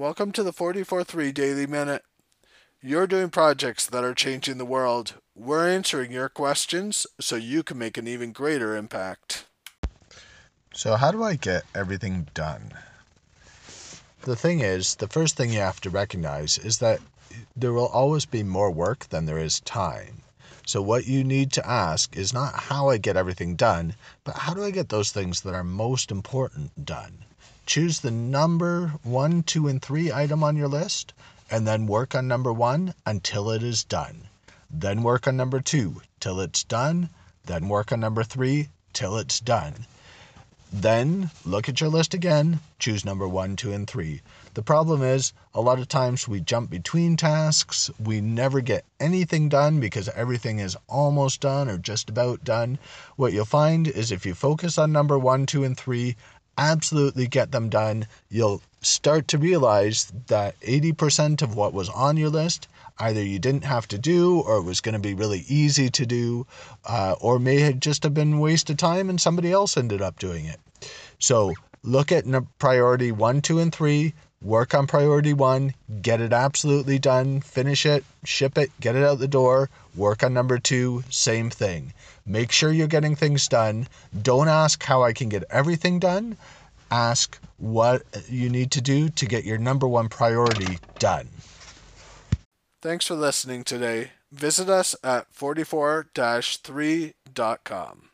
Welcome to the 44.3 Daily Minute. You're doing projects that are changing the world. We're answering your questions so you can make an even greater impact. So, how do I get everything done? The thing is, the first thing you have to recognize is that there will always be more work than there is time. So, what you need to ask is not how I get everything done, but how do I get those things that are most important done? Choose the number one, two, and three item on your list, and then work on number one until it is done. Then work on number two till it's done. Then work on number three till it's done. Then look at your list again, choose number one, two, and three. The problem is, a lot of times we jump between tasks, we never get anything done because everything is almost done or just about done. What you'll find is if you focus on number one, two, and three, absolutely get them done, you'll start to realize that 80% of what was on your list either you didn't have to do or it was going to be really easy to do uh, or may have just have been waste of time and somebody else ended up doing it. So look at priority one two and three work on priority one get it absolutely done finish it ship it get it out the door work on number two same thing Make sure you're getting things done. Don't ask how I can get everything done. Ask what you need to do to get your number one priority done. Thanks for listening today. Visit us at 44 3.com.